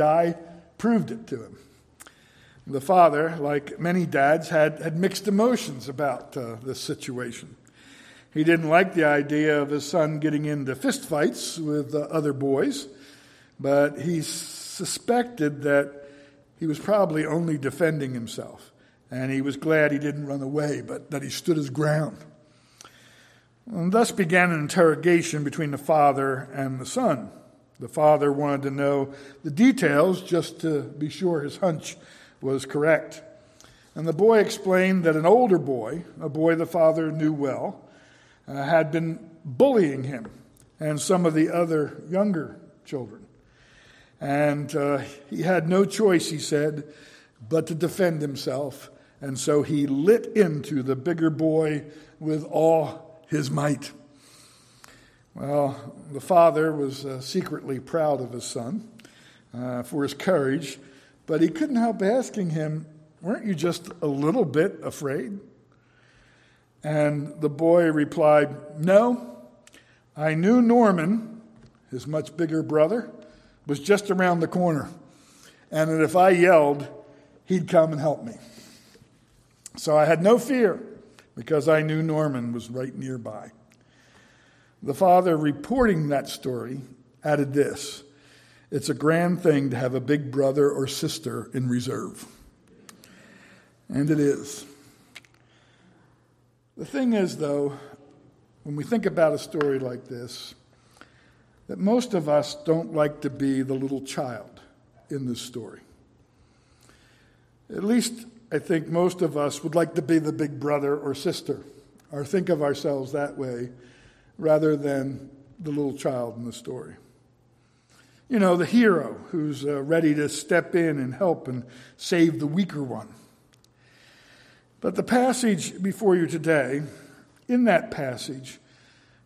I proved it to him. The father, like many dads, had, had mixed emotions about uh, this situation. He didn't like the idea of his son getting into fistfights with uh, other boys, but he suspected that he was probably only defending himself. And he was glad he didn't run away, but that he stood his ground. And thus began an interrogation between the father and the son. The father wanted to know the details just to be sure his hunch was correct. And the boy explained that an older boy, a boy the father knew well, uh, had been bullying him and some of the other younger children. And uh, he had no choice, he said, but to defend himself. And so he lit into the bigger boy with all his might. Well, the father was uh, secretly proud of his son uh, for his courage but he couldn't help asking him, Weren't you just a little bit afraid? And the boy replied, No, I knew Norman, his much bigger brother, was just around the corner, and that if I yelled, he'd come and help me. So I had no fear because I knew Norman was right nearby. The father reporting that story added this it's a grand thing to have a big brother or sister in reserve. And it is. The thing is, though, when we think about a story like this, that most of us don't like to be the little child in this story. At least I think most of us would like to be the big brother or sister, or think of ourselves that way, rather than the little child in the story you know, the hero who's uh, ready to step in and help and save the weaker one. But the passage before you today, in that passage,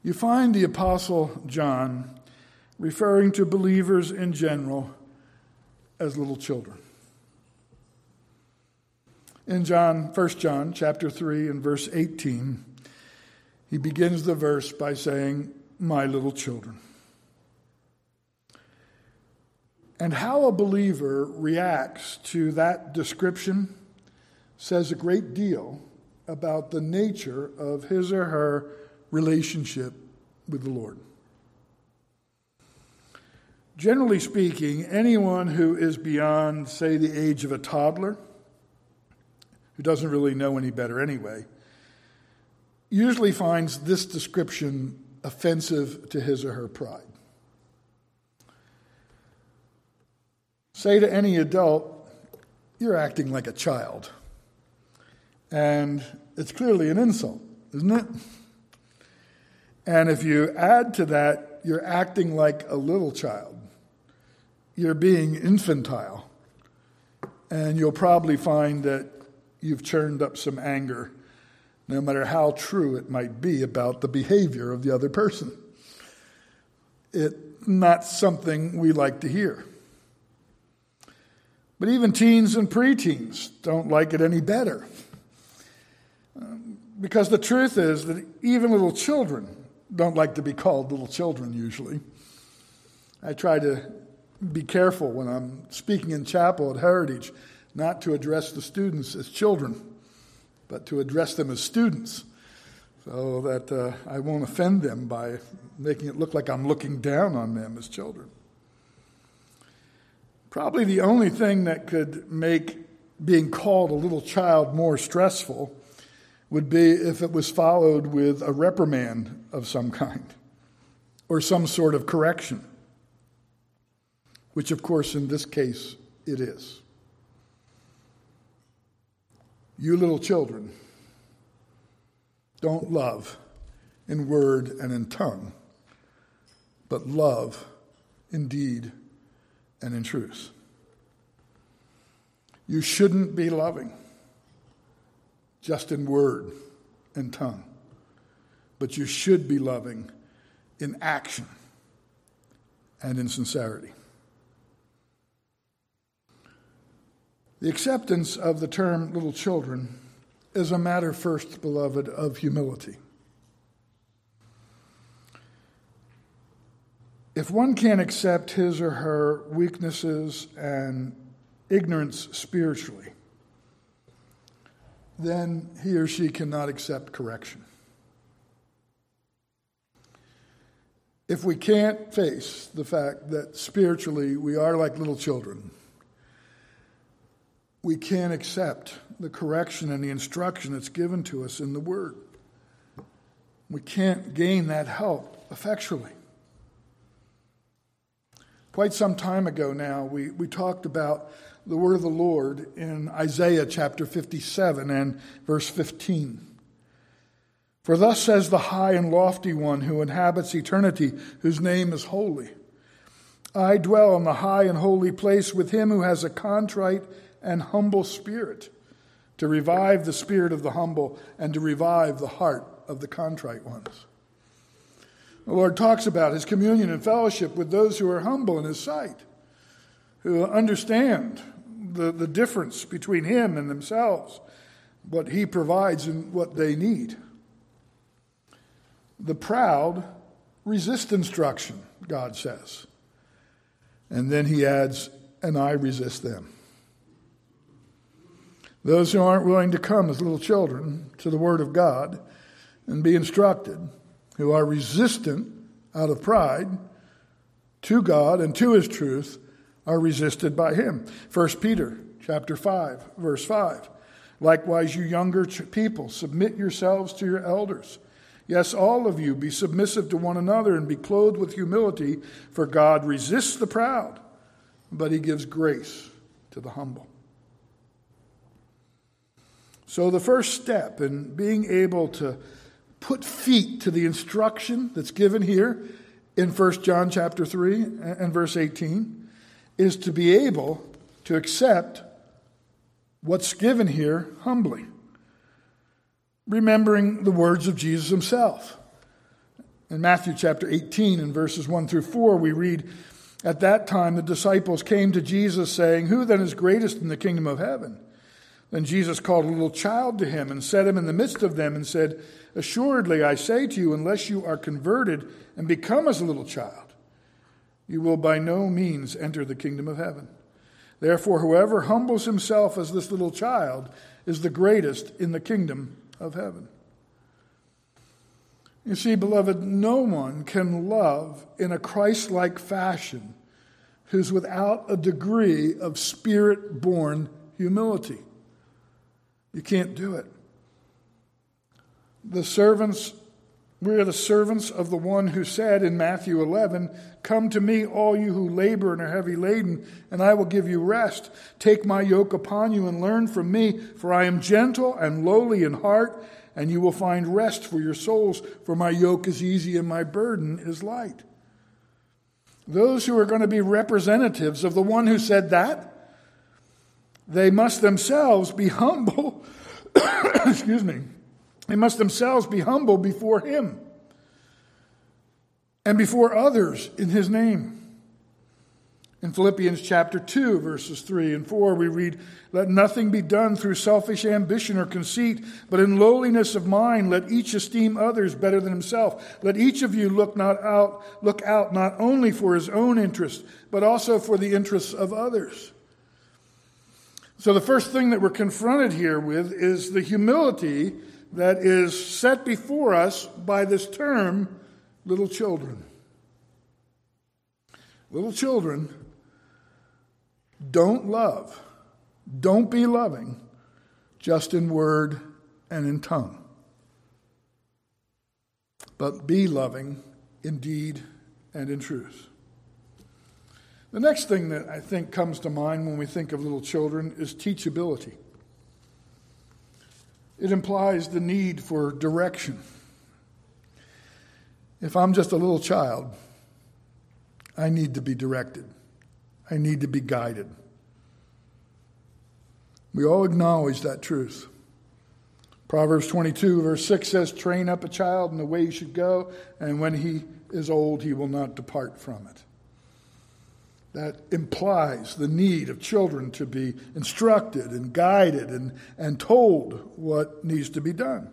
you find the Apostle John referring to believers in general as little children. In John, 1 John chapter 3 and verse 18, he begins the verse by saying, My little children. And how a believer reacts to that description says a great deal about the nature of his or her relationship with the Lord. Generally speaking, anyone who is beyond, say, the age of a toddler, who doesn't really know any better anyway, usually finds this description offensive to his or her pride. Say to any adult, you're acting like a child. And it's clearly an insult, isn't it? And if you add to that, you're acting like a little child, you're being infantile. And you'll probably find that you've churned up some anger, no matter how true it might be about the behavior of the other person. It's not something we like to hear. But even teens and preteens don't like it any better. Um, because the truth is that even little children don't like to be called little children usually. I try to be careful when I'm speaking in chapel at Heritage not to address the students as children, but to address them as students so that uh, I won't offend them by making it look like I'm looking down on them as children. Probably the only thing that could make being called a little child more stressful would be if it was followed with a reprimand of some kind or some sort of correction, which, of course, in this case, it is. You little children, don't love in word and in tongue, but love in deed and in truth. You shouldn't be loving just in word and tongue, but you should be loving in action and in sincerity. The acceptance of the term little children is a matter, first, beloved, of humility. if one can't accept his or her weaknesses and ignorance spiritually, then he or she cannot accept correction. If we can't face the fact that spiritually we are like little children, we can't accept the correction and the instruction that's given to us in the Word. We can't gain that help effectually. Quite some time ago now, we, we talked about the word of the Lord in Isaiah chapter 57 and verse 15. For thus says the high and lofty one who inhabits eternity, whose name is holy. I dwell in the high and holy place with him who has a contrite and humble spirit, to revive the spirit of the humble and to revive the heart of the contrite ones. The Lord talks about his communion and fellowship with those who are humble in his sight, who understand the, the difference between him and themselves, what he provides and what they need. The proud resist instruction, God says. And then he adds, and I resist them. Those who aren't willing to come as little children to the Word of God and be instructed, who are resistant out of pride to God and to His truth, are resisted by Him. 1 Peter chapter 5, verse 5. Likewise, you younger people, submit yourselves to your elders. Yes, all of you, be submissive to one another and be clothed with humility, for God resists the proud, but He gives grace to the humble. So, the first step in being able to put feet to the instruction that's given here in 1 John chapter 3 and verse 18 is to be able to accept what's given here humbly, remembering the words of Jesus himself. In Matthew chapter 18 and verses 1 through 4, we read, At that time the disciples came to Jesus, saying, Who then is greatest in the kingdom of heaven? Then Jesus called a little child to him and set him in the midst of them and said, Assuredly, I say to you, unless you are converted and become as a little child, you will by no means enter the kingdom of heaven. Therefore, whoever humbles himself as this little child is the greatest in the kingdom of heaven. You see, beloved, no one can love in a Christ like fashion who's without a degree of spirit born humility. You can't do it. The servants, we are the servants of the one who said in Matthew 11, Come to me, all you who labor and are heavy laden, and I will give you rest. Take my yoke upon you and learn from me, for I am gentle and lowly in heart, and you will find rest for your souls, for my yoke is easy and my burden is light. Those who are going to be representatives of the one who said that, they must themselves be humble. Excuse me. They must themselves be humble before Him and before others in His name. In Philippians chapter 2, verses 3 and 4, we read, Let nothing be done through selfish ambition or conceit, but in lowliness of mind let each esteem others better than himself. Let each of you look not out, look out not only for his own interest, but also for the interests of others. So, the first thing that we're confronted here with is the humility that is set before us by this term, little children. Little children don't love, don't be loving, just in word and in tongue, but be loving in deed and in truth. The next thing that I think comes to mind when we think of little children is teachability. It implies the need for direction. If I'm just a little child, I need to be directed. I need to be guided. We all acknowledge that truth. Proverbs 22, verse 6 says, Train up a child in the way he should go, and when he is old, he will not depart from it that implies the need of children to be instructed and guided and, and told what needs to be done.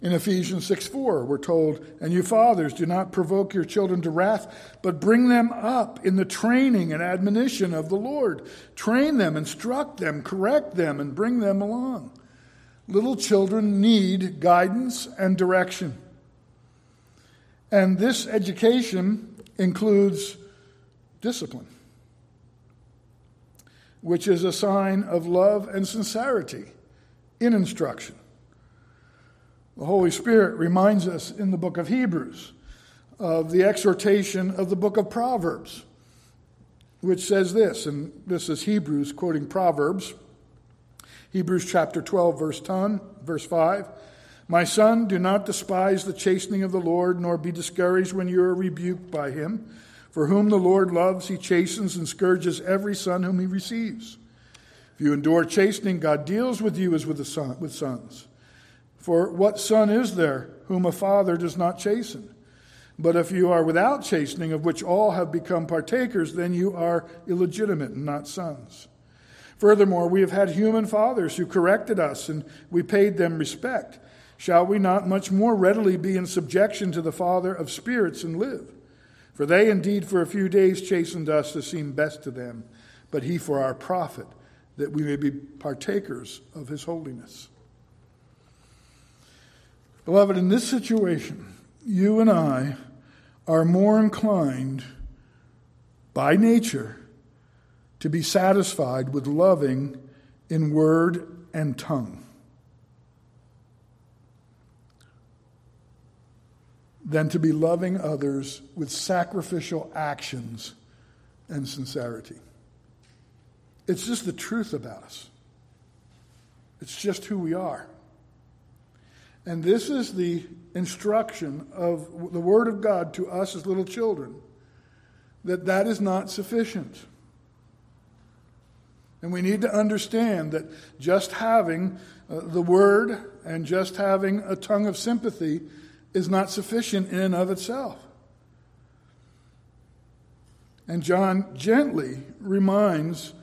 In Ephesians 6 4, we're told, And you fathers, do not provoke your children to wrath, but bring them up in the training and admonition of the Lord. Train them, instruct them, correct them, and bring them along. Little children need guidance and direction. And this education includes discipline, which is a sign of love and sincerity in instruction. The Holy Spirit reminds us in the book of Hebrews of the exhortation of the book of Proverbs, which says this, and this is Hebrews quoting Proverbs. Hebrews chapter 12, verse 10, verse 5. My son, do not despise the chastening of the Lord, nor be discouraged when you are rebuked by him. For whom the Lord loves, he chastens and scourges every son whom he receives. If you endure chastening, God deals with you as with, a son, with sons. For what son is there whom a father does not chasten? But if you are without chastening, of which all have become partakers, then you are illegitimate and not sons. Furthermore, we have had human fathers who corrected us, and we paid them respect. Shall we not much more readily be in subjection to the Father of spirits and live? For they indeed for a few days chastened us to seem best to them, but he for our profit, that we may be partakers of his holiness. Beloved, in this situation, you and I are more inclined by nature to be satisfied with loving in word and tongue than to be loving others with sacrificial actions and sincerity. It's just the truth about us. It's just who we are. And this is the instruction of the Word of God to us as little children that that is not sufficient. And we need to understand that just having uh, the Word and just having a tongue of sympathy is not sufficient in and of itself. And John gently reminds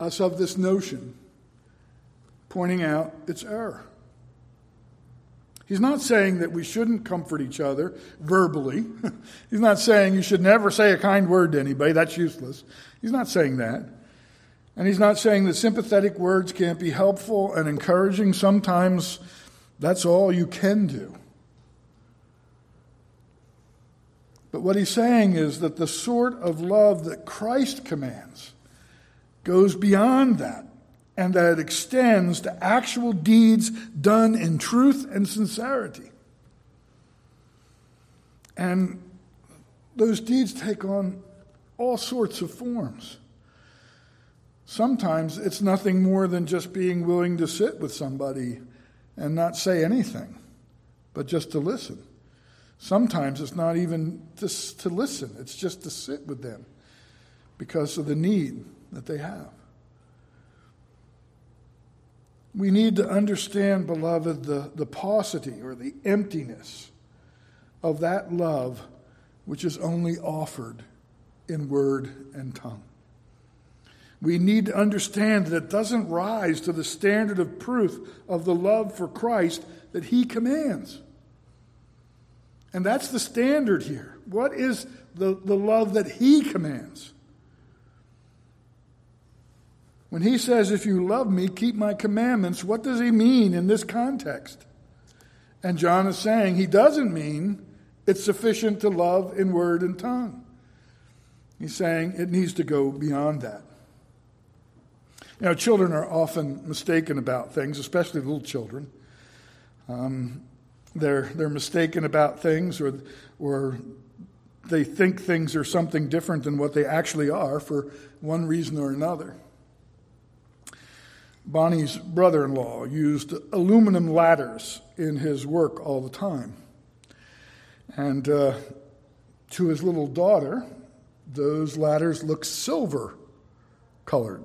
us of this notion, pointing out its error. He's not saying that we shouldn't comfort each other verbally. He's not saying you should never say a kind word to anybody. That's useless. He's not saying that. And he's not saying that sympathetic words can't be helpful and encouraging. Sometimes that's all you can do. But what he's saying is that the sort of love that Christ commands goes beyond that and that it extends to actual deeds done in truth and sincerity. And those deeds take on all sorts of forms. Sometimes it's nothing more than just being willing to sit with somebody and not say anything, but just to listen. Sometimes it's not even just to listen, it's just to sit with them because of the need that they have. We need to understand, beloved, the, the paucity or the emptiness of that love which is only offered in word and tongue. We need to understand that it doesn't rise to the standard of proof of the love for Christ that he commands. And that's the standard here. What is the, the love that he commands? When he says, If you love me, keep my commandments, what does he mean in this context? And John is saying he doesn't mean it's sufficient to love in word and tongue. He's saying it needs to go beyond that. You know, children are often mistaken about things, especially little children. Um, they're, they're mistaken about things, or, or they think things are something different than what they actually are for one reason or another. Bonnie's brother in law used aluminum ladders in his work all the time. And uh, to his little daughter, those ladders look silver colored.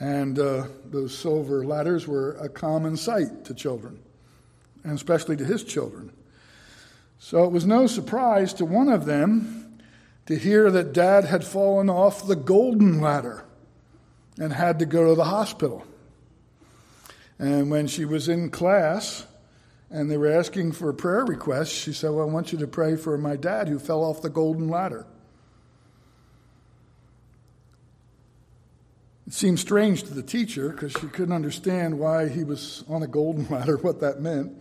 And uh, those silver ladders were a common sight to children, and especially to his children. So it was no surprise to one of them to hear that dad had fallen off the golden ladder and had to go to the hospital. And when she was in class and they were asking for prayer requests, she said, Well, I want you to pray for my dad who fell off the golden ladder. It seemed strange to the teacher because she couldn't understand why he was on a golden ladder, what that meant.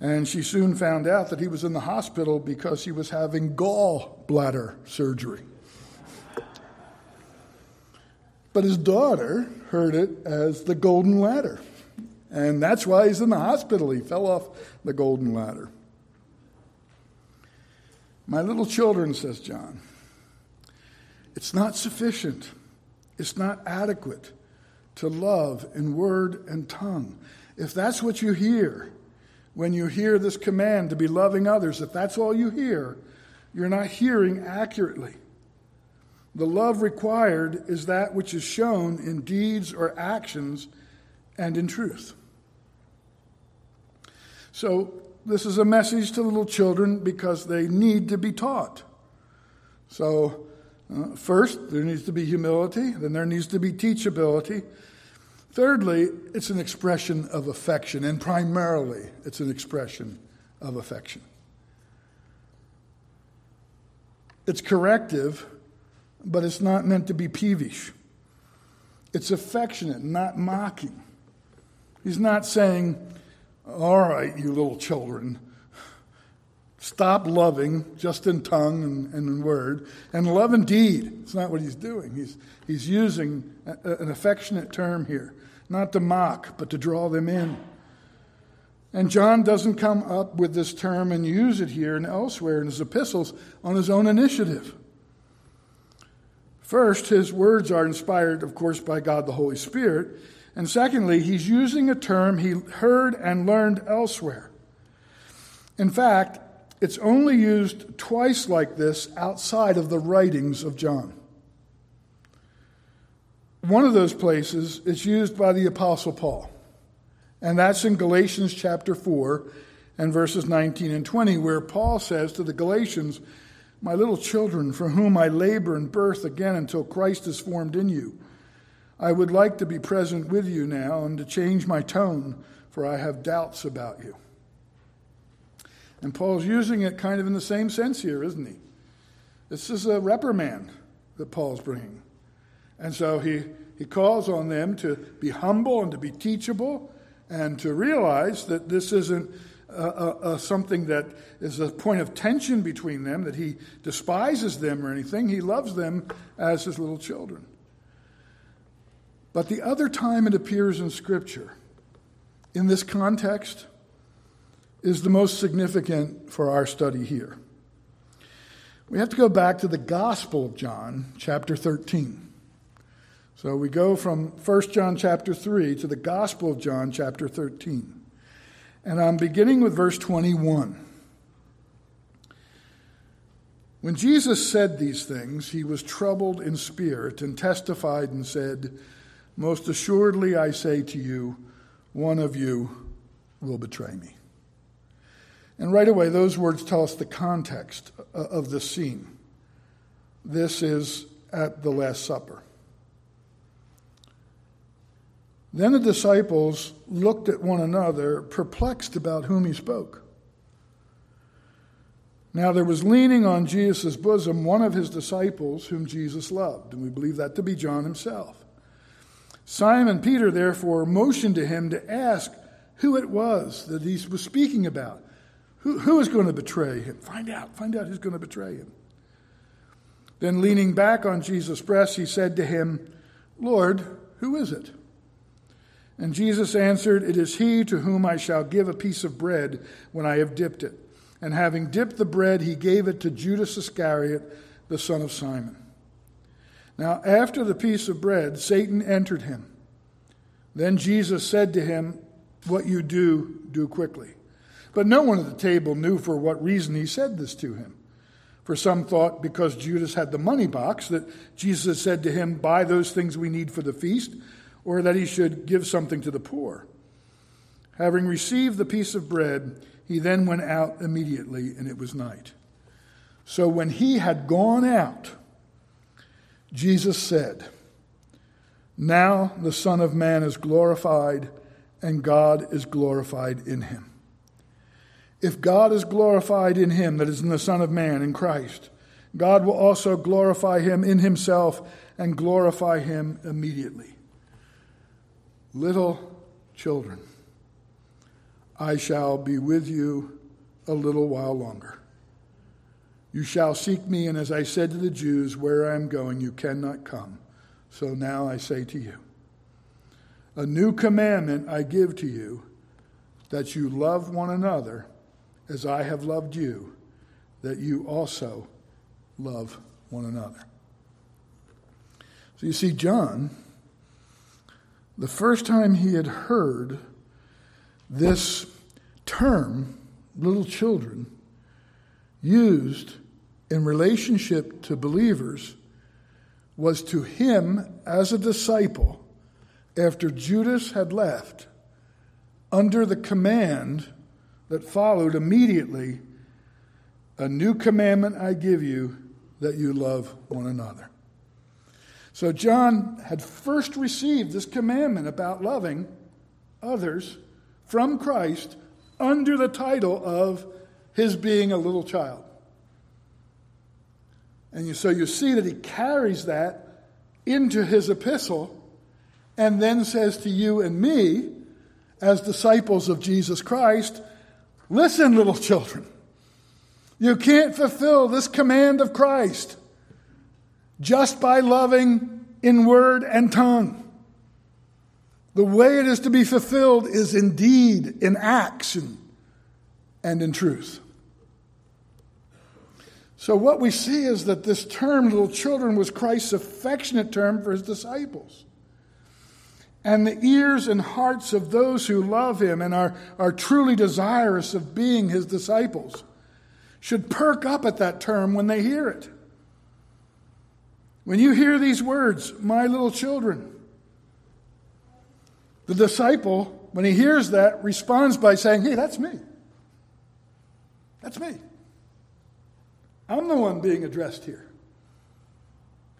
And she soon found out that he was in the hospital because he was having gallbladder surgery. But his daughter heard it as the golden ladder. And that's why he's in the hospital. He fell off the golden ladder. My little children, says John, it's not sufficient, it's not adequate to love in word and tongue. If that's what you hear when you hear this command to be loving others, if that's all you hear, you're not hearing accurately. The love required is that which is shown in deeds or actions and in truth. So, this is a message to little children because they need to be taught. So, uh, first, there needs to be humility, then there needs to be teachability. Thirdly, it's an expression of affection, and primarily, it's an expression of affection. It's corrective but it's not meant to be peevish. It's affectionate, not mocking. He's not saying, All right, you little children, stop loving just in tongue and, and in word, and love in deed. It's not what he's doing. He's, he's using a, an affectionate term here, not to mock, but to draw them in. And John doesn't come up with this term and use it here and elsewhere in his epistles on his own initiative. First, his words are inspired, of course, by God the Holy Spirit. And secondly, he's using a term he heard and learned elsewhere. In fact, it's only used twice like this outside of the writings of John. One of those places is used by the Apostle Paul, and that's in Galatians chapter 4 and verses 19 and 20, where Paul says to the Galatians, my little children, for whom I labor and birth again until Christ is formed in you. I would like to be present with you now and to change my tone, for I have doubts about you. And Paul's using it kind of in the same sense here, isn't he? This is a reprimand that Paul's bringing. And so he, he calls on them to be humble and to be teachable and to realize that this isn't uh, uh, something that is a point of tension between them, that he despises them or anything. He loves them as his little children. But the other time it appears in Scripture, in this context, is the most significant for our study here. We have to go back to the Gospel of John, chapter 13. So we go from 1 John chapter 3 to the Gospel of John, chapter 13. And I'm beginning with verse 21. When Jesus said these things, he was troubled in spirit and testified and said, Most assuredly I say to you, one of you will betray me. And right away, those words tell us the context uh, of the scene. This is at the Last Supper. Then the disciples looked at one another, perplexed about whom he spoke. Now there was leaning on Jesus' bosom one of his disciples whom Jesus loved, and we believe that to be John himself. Simon Peter therefore motioned to him to ask who it was that he was speaking about. Who, who is going to betray him? Find out. Find out who's going to betray him. Then, leaning back on Jesus' breast, he said to him, Lord, who is it? And Jesus answered, It is he to whom I shall give a piece of bread when I have dipped it. And having dipped the bread, he gave it to Judas Iscariot, the son of Simon. Now, after the piece of bread, Satan entered him. Then Jesus said to him, What you do, do quickly. But no one at the table knew for what reason he said this to him. For some thought because Judas had the money box that Jesus said to him, Buy those things we need for the feast or that he should give something to the poor. Having received the piece of bread, he then went out immediately, and it was night. So when he had gone out, Jesus said, Now the Son of Man is glorified, and God is glorified in him. If God is glorified in him, that is in the Son of Man, in Christ, God will also glorify him in himself and glorify him immediately. Little children, I shall be with you a little while longer. You shall seek me, and as I said to the Jews, where I am going, you cannot come. So now I say to you, a new commandment I give to you, that you love one another as I have loved you, that you also love one another. So you see, John, the first time he had heard this term, little children, used in relationship to believers was to him as a disciple after Judas had left under the command that followed immediately a new commandment I give you that you love one another. So John had first received this commandment about loving others from Christ under the title of his being a little child. And so you see that he carries that into his epistle and then says to you and me, as disciples of Jesus Christ, listen, little children, you can't fulfill this command of Christ just by loving in word and tongue. The way it is to be fulfilled is indeed in action and in truth. So, what we see is that this term, little children, was Christ's affectionate term for his disciples. And the ears and hearts of those who love him and are, are truly desirous of being his disciples should perk up at that term when they hear it. When you hear these words, my little children, the disciple, when he hears that, responds by saying, Hey, that's me. That's me. I'm the one being addressed here.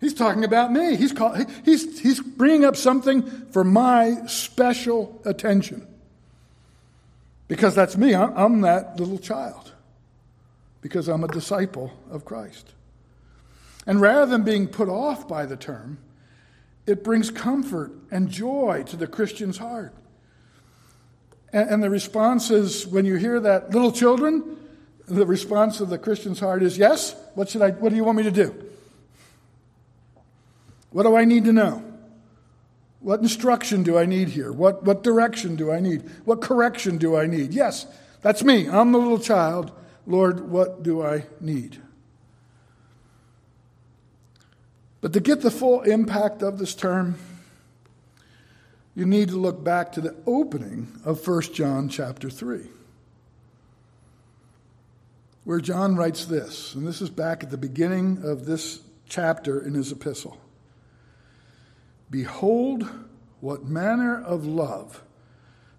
He's talking about me. He's, call, he's, he's bringing up something for my special attention. Because that's me. I'm, I'm that little child. Because I'm a disciple of Christ. And rather than being put off by the term, it brings comfort and joy to the Christian's heart. And, and the response is when you hear that, little children, the response of the Christian's heart is, Yes, what, should I, what do you want me to do? What do I need to know? What instruction do I need here? What, what direction do I need? What correction do I need? Yes, that's me. I'm the little child. Lord, what do I need? But to get the full impact of this term, you need to look back to the opening of 1 John chapter 3 where John writes this, and this is back at the beginning of this chapter in his epistle Behold, what manner of love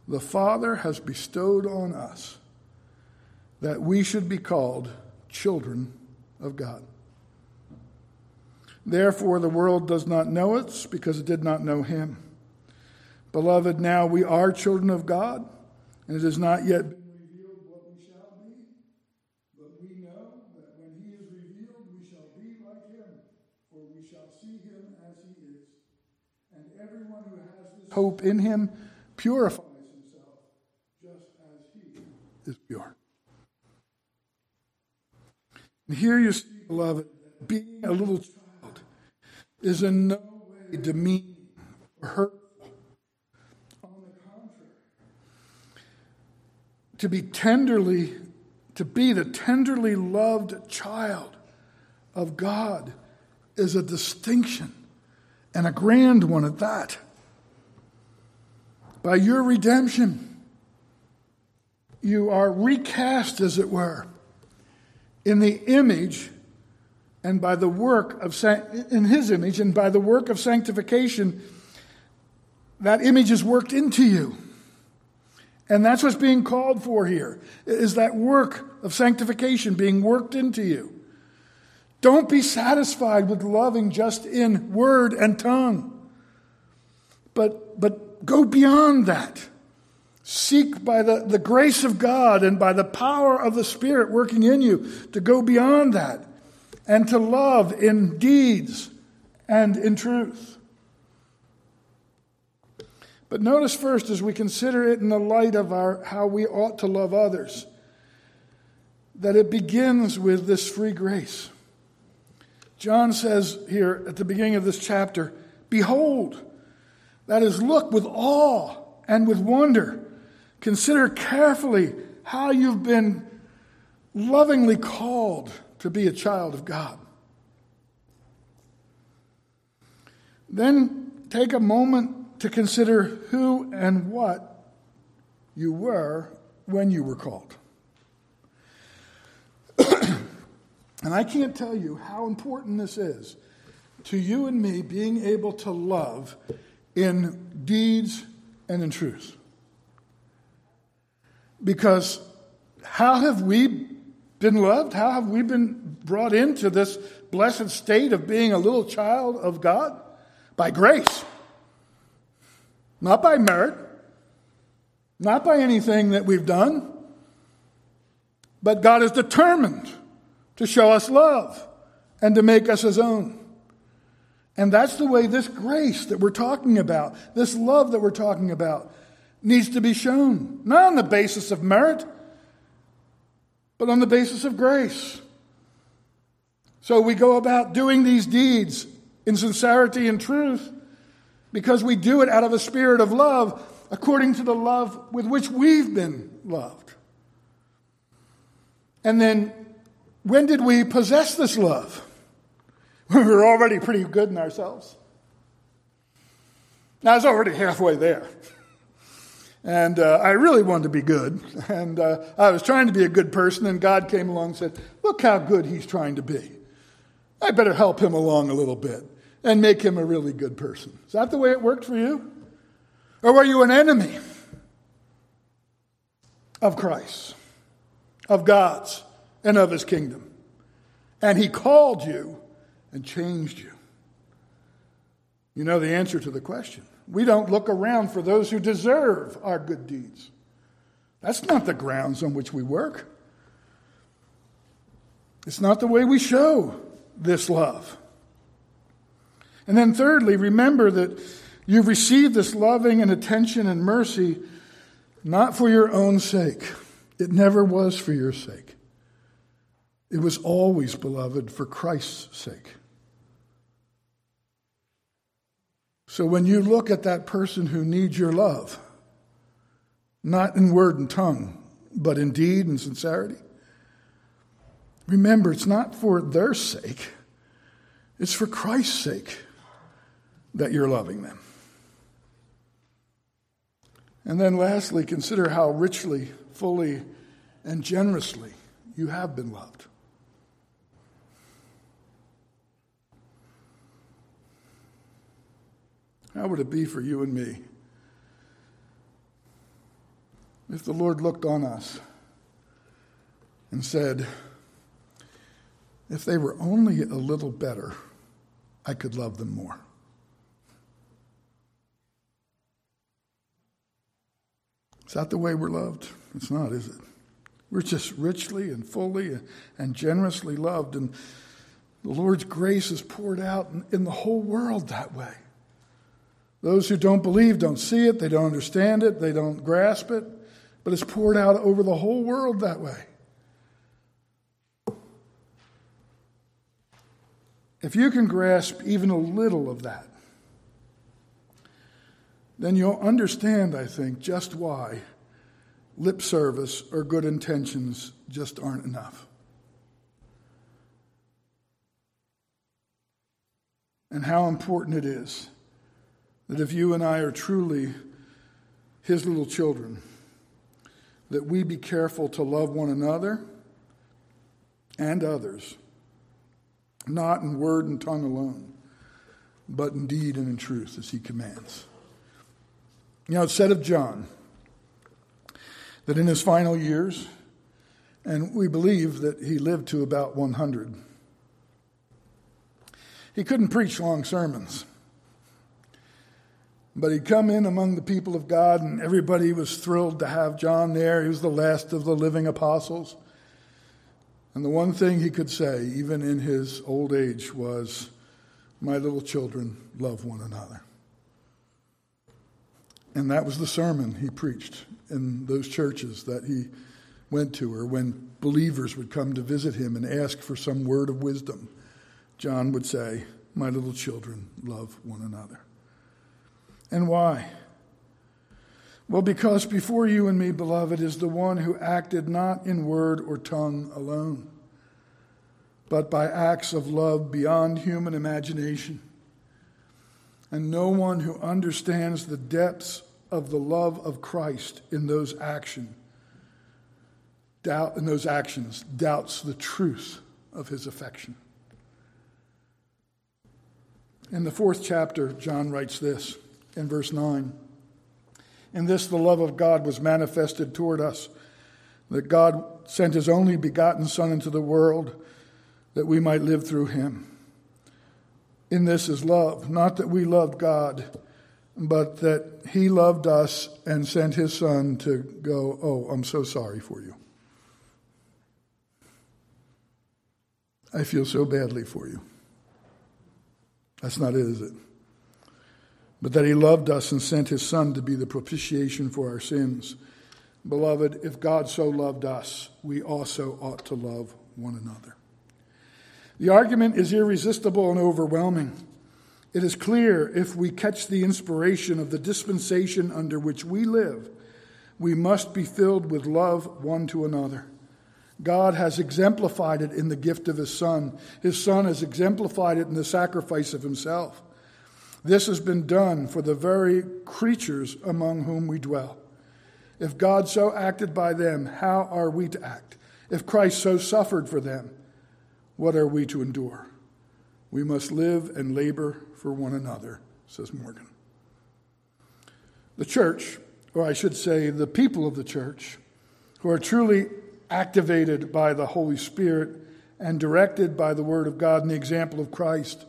the Father has bestowed on us, that we should be called children of God. Therefore, the world does not know us because it did not know him. Beloved, now we are children of God, and it is not yet hope in him purifies himself just as he is pure. And here you see, beloved, being a little child is in no way demeaning or hurtful. On the contrary, to be tenderly, to be the tenderly loved child of God is a distinction and a grand one at that by your redemption, you are recast, as it were, in the image and by the work of in his image and by the work of sanctification. That image is worked into you. And that's what's being called for here is that work of sanctification being worked into you. Don't be satisfied with loving just in word and tongue but but go beyond that. Seek by the, the grace of God and by the power of the Spirit working in you to go beyond that and to love in deeds and in truth. But notice first, as we consider it in the light of our, how we ought to love others, that it begins with this free grace. John says here at the beginning of this chapter, Behold, that is, look with awe and with wonder. Consider carefully how you've been lovingly called to be a child of God. Then take a moment to consider who and what you were when you were called. and I can't tell you how important this is to you and me being able to love in deeds and in truth. Because how have we been loved? How have we been brought into this blessed state of being a little child of God? By grace. Not by merit, not by anything that we've done, but God is determined to show us love and to make us his own. And that's the way this grace that we're talking about, this love that we're talking about, needs to be shown. Not on the basis of merit, but on the basis of grace. So we go about doing these deeds in sincerity and truth because we do it out of a spirit of love according to the love with which we've been loved. And then when did we possess this love? We were already pretty good in ourselves. I was already halfway there. And uh, I really wanted to be good. And uh, I was trying to be a good person, and God came along and said, Look how good he's trying to be. I better help him along a little bit and make him a really good person. Is that the way it worked for you? Or were you an enemy of Christ, of God's, and of his kingdom? And he called you and changed you. You know the answer to the question. We don't look around for those who deserve our good deeds. That's not the grounds on which we work. It's not the way we show this love. And then, thirdly, remember that you've received this loving and attention and mercy not for your own sake. It never was for your sake. It was always, beloved, for Christ's sake. So when you look at that person who needs your love, not in word and tongue, but in deed and sincerity, remember it's not for their sake, it's for Christ's sake that you're loving them. And then lastly, consider how richly, fully, and generously you have been loved. How would it be for you and me if the Lord looked on us and said, if they were only a little better, I could love them more? Is that the way we're loved? It's not, is it? We're just richly and fully and generously loved, and the Lord's grace is poured out in the whole world that way. Those who don't believe don't see it, they don't understand it, they don't grasp it, but it's poured out over the whole world that way. If you can grasp even a little of that, then you'll understand, I think, just why lip service or good intentions just aren't enough. And how important it is that if you and I are truly his little children, that we be careful to love one another and others, not in word and tongue alone, but in deed and in truth, as he commands. You know, it's said of John that in his final years, and we believe that he lived to about 100, he couldn't preach long sermons. But he'd come in among the people of God, and everybody was thrilled to have John there. He was the last of the living apostles. And the one thing he could say, even in his old age, was, My little children, love one another. And that was the sermon he preached in those churches that he went to, or when believers would come to visit him and ask for some word of wisdom. John would say, My little children, love one another. And why? Well, because before you and me, beloved, is the one who acted not in word or tongue alone, but by acts of love beyond human imagination. And no one who understands the depths of the love of Christ in those actions doubt in those actions doubts the truth of his affection. In the fourth chapter, John writes this in verse 9 In this, the love of God was manifested toward us, that God sent his only begotten Son into the world that we might live through him. In this is love, not that we loved God, but that he loved us and sent his Son to go, Oh, I'm so sorry for you. I feel so badly for you. That's not it, is it? But that he loved us and sent his Son to be the propitiation for our sins. Beloved, if God so loved us, we also ought to love one another. The argument is irresistible and overwhelming. It is clear if we catch the inspiration of the dispensation under which we live, we must be filled with love one to another. God has exemplified it in the gift of His Son. His Son has exemplified it in the sacrifice of Himself. This has been done for the very creatures among whom we dwell. If God so acted by them, how are we to act? If Christ so suffered for them, what are we to endure? We must live and labor for one another, says Morgan. The church, or I should say the people of the church, who are truly activated by the Holy Spirit and directed by the Word of God and the example of Christ,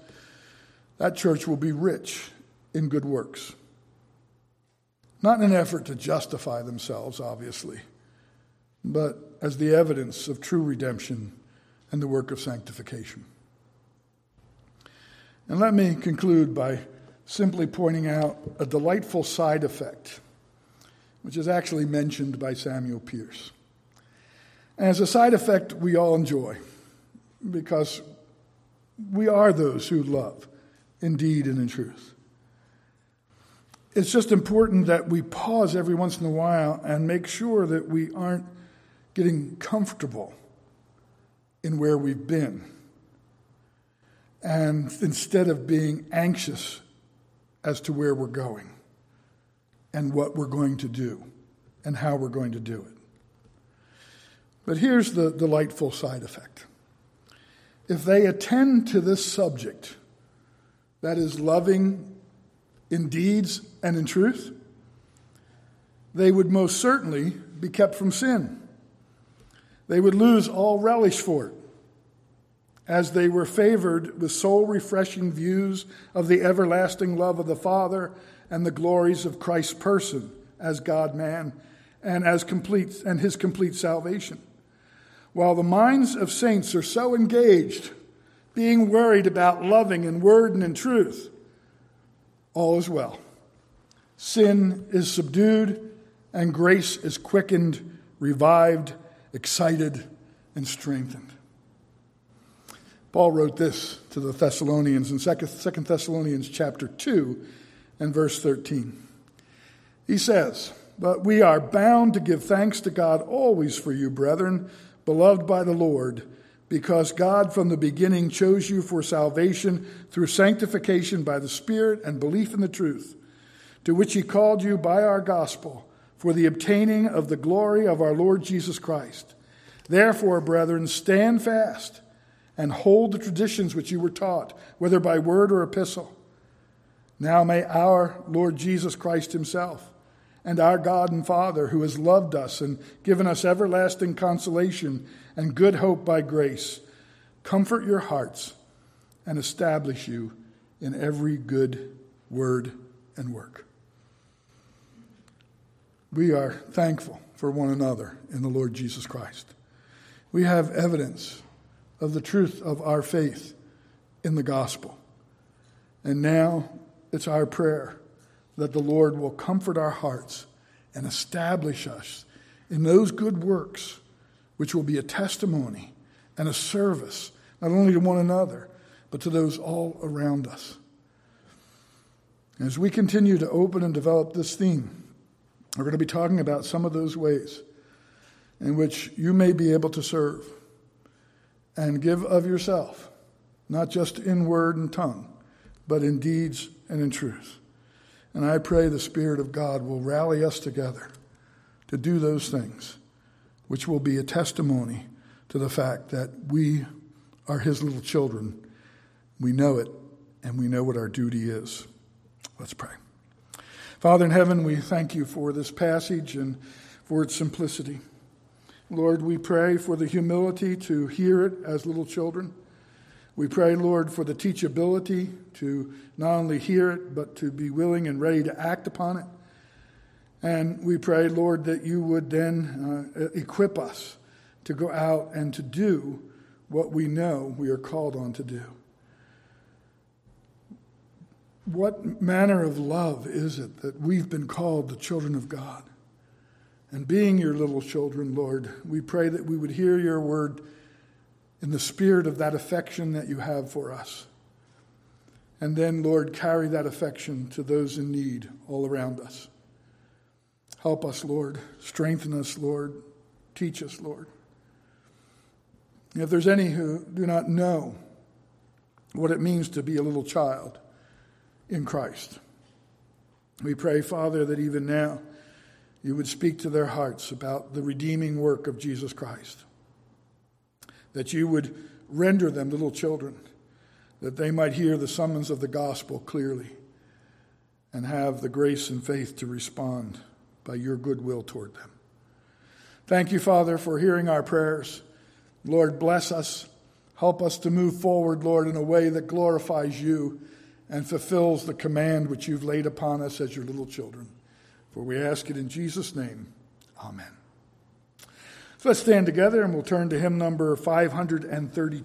that church will be rich in good works. Not in an effort to justify themselves, obviously, but as the evidence of true redemption and the work of sanctification. And let me conclude by simply pointing out a delightful side effect, which is actually mentioned by Samuel Pierce. And as a side effect we all enjoy, because we are those who love in deed and in truth. It's just important that we pause every once in a while and make sure that we aren't getting comfortable in where we've been. And instead of being anxious as to where we're going and what we're going to do and how we're going to do it. But here's the delightful side effect. If they attend to this subject, that is, loving in deeds and in truth, they would most certainly be kept from sin. They would lose all relish for it, as they were favored with soul refreshing views of the everlasting love of the Father and the glories of Christ's person as God man and as complete and his complete salvation. While the minds of saints are so engaged being worried about loving in word and in truth, all is well. Sin is subdued, and grace is quickened, revived, excited, and strengthened. Paul wrote this to the Thessalonians in 2 Thessalonians chapter 2 and verse 13. He says, But we are bound to give thanks to God always for you, brethren, beloved by the Lord because God from the beginning chose you for salvation through sanctification by the Spirit and belief in the truth, to which He called you by our gospel for the obtaining of the glory of our Lord Jesus Christ. Therefore, brethren, stand fast and hold the traditions which you were taught, whether by word or epistle. Now may our Lord Jesus Christ Himself and our God and Father, who has loved us and given us everlasting consolation, and good hope by grace, comfort your hearts and establish you in every good word and work. we are thankful for one another in the Lord Jesus Christ. We have evidence of the truth of our faith in the gospel. And now it's our prayer that the Lord will comfort our hearts and establish us in those good works which will be a testimony and a service, not only to one another, but to those all around us. As we continue to open and develop this theme, we're going to be talking about some of those ways in which you may be able to serve and give of yourself, not just in word and tongue, but in deeds and in truth. And I pray the Spirit of God will rally us together to do those things, which will be a testimony to the fact that we are His little children. We know it, and we know what our duty is. Let's pray. Father in heaven, we thank you for this passage and for its simplicity. Lord, we pray for the humility to hear it as little children. We pray, Lord, for the teachability to not only hear it, but to be willing and ready to act upon it. And we pray, Lord, that you would then uh, equip us to go out and to do what we know we are called on to do. What manner of love is it that we've been called the children of God? And being your little children, Lord, we pray that we would hear your word in the spirit of that affection that you have for us. And then, Lord, carry that affection to those in need all around us. Help us, Lord. Strengthen us, Lord. Teach us, Lord. If there's any who do not know what it means to be a little child in Christ, we pray, Father, that even now you would speak to their hearts about the redeeming work of Jesus Christ that you would render them little children, that they might hear the summons of the gospel clearly and have the grace and faith to respond by your goodwill toward them. Thank you, Father, for hearing our prayers. Lord, bless us. Help us to move forward, Lord, in a way that glorifies you and fulfills the command which you've laid upon us as your little children. For we ask it in Jesus' name. Amen. So let's stand together and we'll turn to hymn number 532.